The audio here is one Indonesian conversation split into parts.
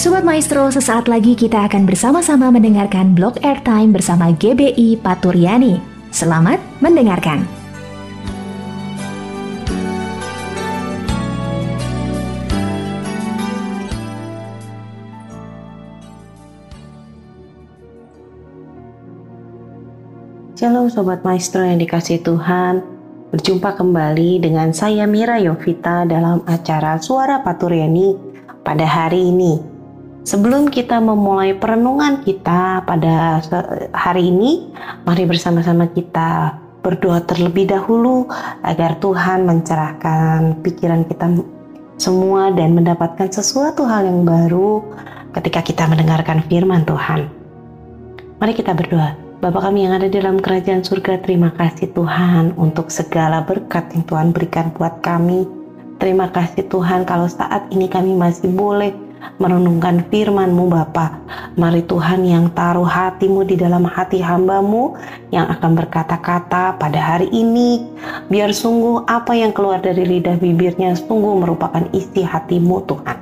Sobat Maestro, sesaat lagi kita akan bersama-sama mendengarkan blog airtime bersama GBI Paturyani. Selamat mendengarkan. Shalom Sobat Maestro yang dikasih Tuhan Berjumpa kembali dengan saya Mira Yovita dalam acara Suara Paturyani pada hari ini Sebelum kita memulai perenungan kita pada hari ini, mari bersama-sama kita berdoa terlebih dahulu agar Tuhan mencerahkan pikiran kita semua dan mendapatkan sesuatu hal yang baru ketika kita mendengarkan firman Tuhan. Mari kita berdoa. Bapa kami yang ada di dalam kerajaan surga, terima kasih Tuhan untuk segala berkat yang Tuhan berikan buat kami. Terima kasih Tuhan kalau saat ini kami masih boleh merenungkan firman-Mu Bapa. Mari Tuhan yang taruh hatimu di dalam hati hambamu yang akan berkata-kata pada hari ini, biar sungguh apa yang keluar dari lidah bibirnya sungguh merupakan isi hatimu Tuhan.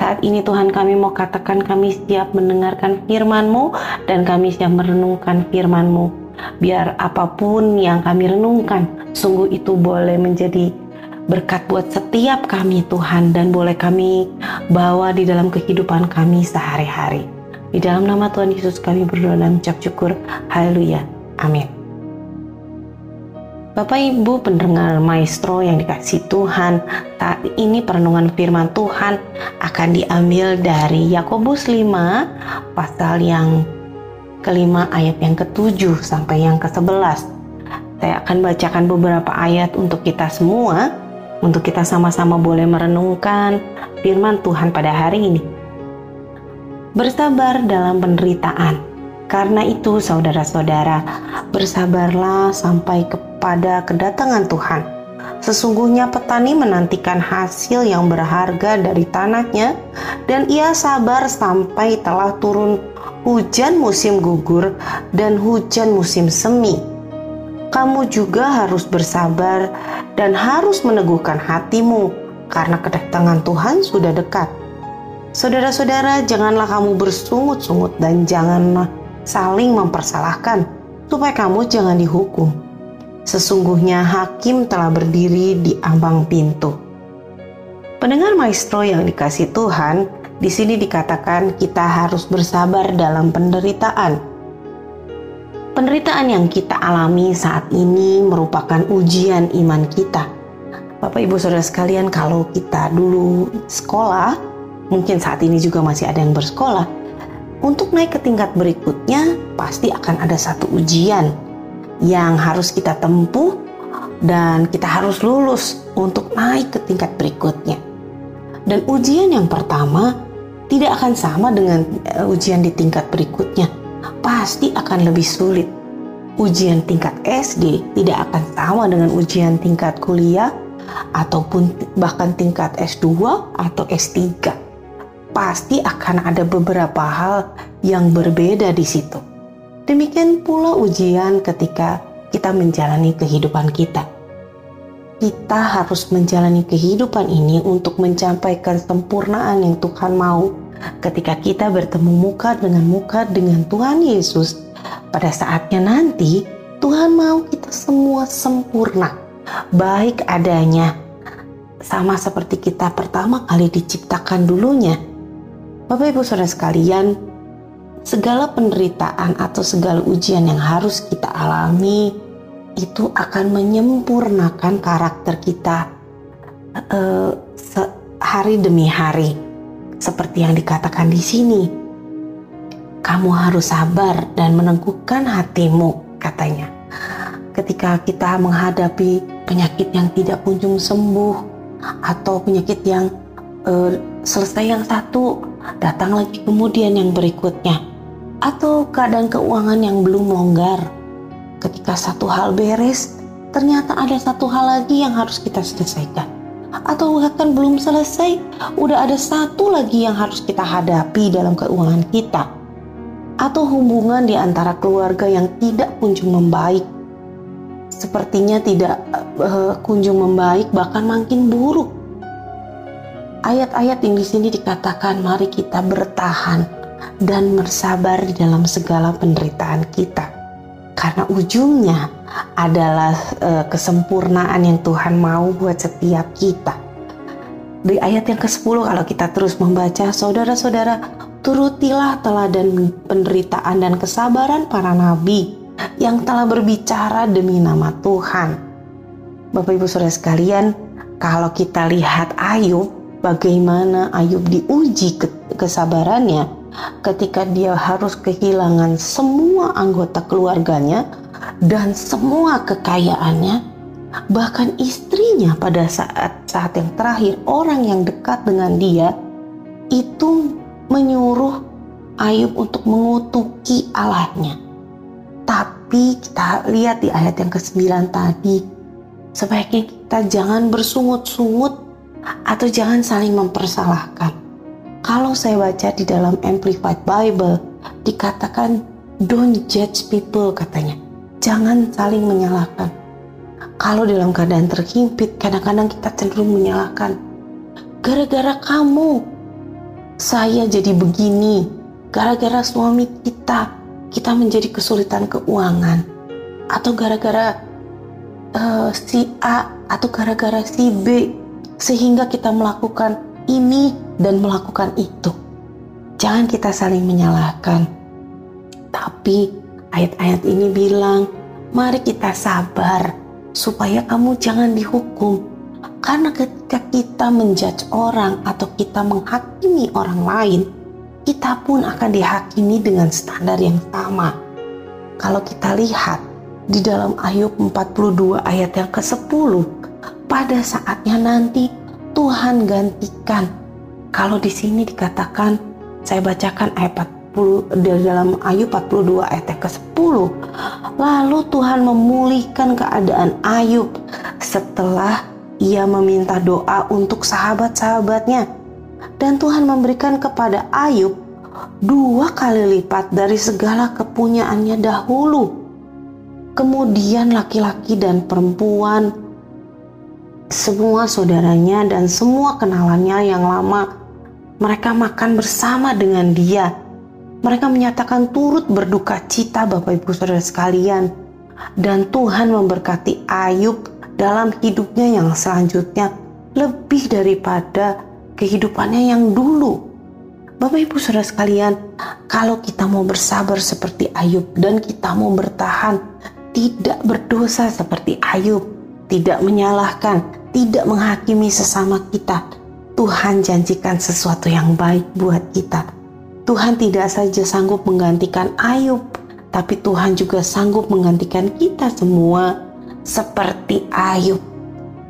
Saat ini Tuhan kami mau katakan kami siap mendengarkan firman-Mu dan kami siap merenungkan firman-Mu. Biar apa pun yang kami renungkan, sungguh itu boleh menjadi berkat buat setiap kami Tuhan dan boleh kami bawa di dalam kehidupan kami sehari-hari. Di dalam nama Tuhan Yesus kami berdoa dan ucap syukur. Haleluya. Amin. Bapak Ibu pendengar maestro yang dikasih Tuhan, saat ini perenungan firman Tuhan akan diambil dari Yakobus 5 pasal yang kelima ayat yang ketujuh sampai yang ke sebelas. Saya akan bacakan beberapa ayat untuk kita semua untuk kita sama-sama boleh merenungkan firman Tuhan pada hari ini. Bersabar dalam penderitaan. Karena itu, saudara-saudara, bersabarlah sampai kepada kedatangan Tuhan. Sesungguhnya petani menantikan hasil yang berharga dari tanahnya, dan ia sabar sampai telah turun hujan musim gugur dan hujan musim semi kamu juga harus bersabar dan harus meneguhkan hatimu karena kedatangan Tuhan sudah dekat. Saudara-saudara, janganlah kamu bersungut-sungut dan janganlah saling mempersalahkan, supaya kamu jangan dihukum. Sesungguhnya hakim telah berdiri di ambang pintu. Pendengar maestro yang dikasih Tuhan, di sini dikatakan kita harus bersabar dalam penderitaan Penderitaan yang kita alami saat ini merupakan ujian iman kita. Bapak Ibu Saudara sekalian, kalau kita dulu sekolah, mungkin saat ini juga masih ada yang bersekolah, untuk naik ke tingkat berikutnya pasti akan ada satu ujian yang harus kita tempuh dan kita harus lulus untuk naik ke tingkat berikutnya. Dan ujian yang pertama tidak akan sama dengan eh, ujian di tingkat berikutnya pasti akan lebih sulit. Ujian tingkat SD tidak akan sama dengan ujian tingkat kuliah ataupun bahkan tingkat S2 atau S3. Pasti akan ada beberapa hal yang berbeda di situ. Demikian pula ujian ketika kita menjalani kehidupan kita. Kita harus menjalani kehidupan ini untuk mencapai kesempurnaan yang Tuhan mau ketika kita bertemu muka dengan muka dengan Tuhan Yesus, pada saatnya nanti Tuhan mau kita semua sempurna, baik adanya, sama seperti kita pertama kali diciptakan dulunya. Bapak Ibu Saudara sekalian, segala penderitaan atau segala ujian yang harus kita alami itu akan menyempurnakan karakter kita uh, hari demi hari seperti yang dikatakan di sini. Kamu harus sabar dan meneguhkan hatimu, katanya. Ketika kita menghadapi penyakit yang tidak kunjung sembuh atau penyakit yang uh, selesai yang satu, datang lagi kemudian yang berikutnya. Atau keadaan keuangan yang belum longgar. Ketika satu hal beres, ternyata ada satu hal lagi yang harus kita selesaikan atau bahkan belum selesai, udah ada satu lagi yang harus kita hadapi dalam keuangan kita, atau hubungan di antara keluarga yang tidak kunjung membaik, sepertinya tidak uh, kunjung membaik, bahkan makin buruk. ayat-ayat yang di sini dikatakan mari kita bertahan dan bersabar di dalam segala penderitaan kita. Karena ujungnya adalah uh, kesempurnaan yang Tuhan mau buat setiap kita. Di ayat yang ke-10 kalau kita terus membaca, saudara-saudara, turutilah teladan penderitaan dan kesabaran para nabi yang telah berbicara demi nama Tuhan. Bapak Ibu Saudara sekalian, kalau kita lihat Ayub, bagaimana Ayub diuji kesabarannya, ketika dia harus kehilangan semua anggota keluarganya dan semua kekayaannya, bahkan istrinya pada saat-saat yang terakhir, orang yang dekat dengan dia itu menyuruh Ayub untuk mengutuki Allahnya. Tapi kita lihat di ayat yang ke-9 tadi, sebaiknya kita jangan bersungut-sungut atau jangan saling mempersalahkan kalau saya baca di dalam Amplified Bible, dikatakan don't judge people katanya. Jangan saling menyalahkan. Kalau dalam keadaan terhimpit, kadang-kadang kita cenderung menyalahkan. Gara-gara kamu, saya jadi begini. Gara-gara suami kita, kita menjadi kesulitan keuangan. Atau gara-gara uh, si A atau gara-gara si B, sehingga kita melakukan ini dan melakukan itu. Jangan kita saling menyalahkan. Tapi ayat-ayat ini bilang, mari kita sabar supaya kamu jangan dihukum. Karena ketika kita menjudge orang atau kita menghakimi orang lain, kita pun akan dihakimi dengan standar yang sama. Kalau kita lihat di dalam Ayub 42 ayat yang ke-10, pada saatnya nanti Tuhan gantikan. Kalau di sini dikatakan, saya bacakan ayat 40 di dalam Ayub 42 ayat ke-10. Lalu Tuhan memulihkan keadaan Ayub setelah ia meminta doa untuk sahabat-sahabatnya. Dan Tuhan memberikan kepada Ayub dua kali lipat dari segala kepunyaannya dahulu. Kemudian laki-laki dan perempuan semua saudaranya dan semua kenalannya yang lama. Mereka makan bersama dengan dia. Mereka menyatakan turut berduka cita Bapak Ibu Saudara sekalian. Dan Tuhan memberkati Ayub dalam hidupnya yang selanjutnya lebih daripada kehidupannya yang dulu. Bapak Ibu Saudara sekalian, kalau kita mau bersabar seperti Ayub dan kita mau bertahan tidak berdosa seperti Ayub, tidak menyalahkan, tidak menghakimi sesama kita. Tuhan janjikan sesuatu yang baik buat kita. Tuhan tidak saja sanggup menggantikan Ayub, tapi Tuhan juga sanggup menggantikan kita semua seperti Ayub.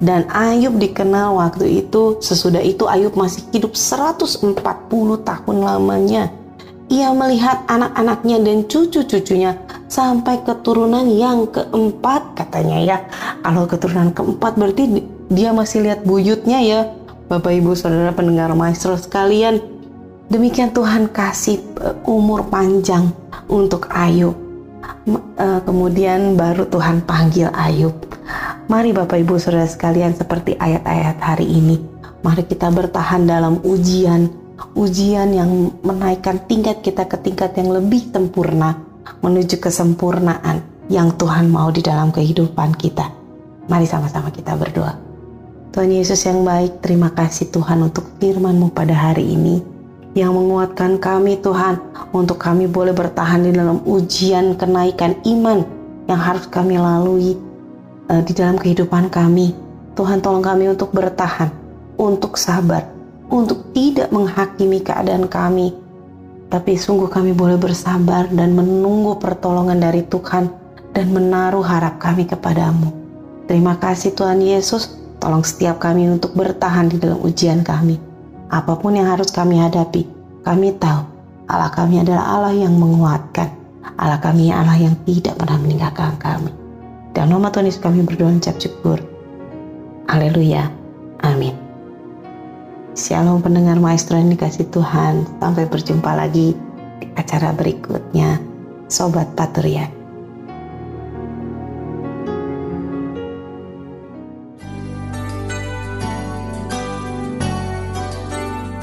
Dan Ayub dikenal waktu itu, sesudah itu Ayub masih hidup 140 tahun lamanya. Ia melihat anak-anaknya dan cucu-cucunya sampai keturunan yang keempat katanya ya. Kalau keturunan keempat berarti dia masih lihat buyutnya ya Bapak Ibu Saudara pendengar maestro sekalian demikian Tuhan kasih eh, umur panjang untuk Ayub eh, kemudian baru Tuhan panggil Ayub mari Bapak Ibu Saudara sekalian seperti ayat-ayat hari ini mari kita bertahan dalam ujian ujian yang menaikkan tingkat kita ke tingkat yang lebih sempurna menuju kesempurnaan yang Tuhan mau di dalam kehidupan kita. Mari sama-sama kita berdoa. Tuhan Yesus yang baik, terima kasih Tuhan untuk firman-Mu pada hari ini yang menguatkan kami Tuhan untuk kami boleh bertahan di dalam ujian kenaikan iman yang harus kami lalui uh, di dalam kehidupan kami. Tuhan tolong kami untuk bertahan, untuk sabar, untuk tidak menghakimi keadaan kami. Tapi sungguh kami boleh bersabar dan menunggu pertolongan dari Tuhan dan menaruh harap kami kepadamu. Terima kasih Tuhan Yesus Tolong setiap kami untuk bertahan di dalam ujian kami. Apa pun yang harus kami hadapi, kami tahu Allah kami adalah Allah yang menguatkan. Allah kami Allah yang tidak pernah meninggalkan kami. Dan nama Tuhan Yesus kami berdoa ucap syukur. Haleluya. Amin. Shalom pendengar maestro yang dikasih Tuhan. Sampai berjumpa lagi di acara berikutnya. Sobat Paturian.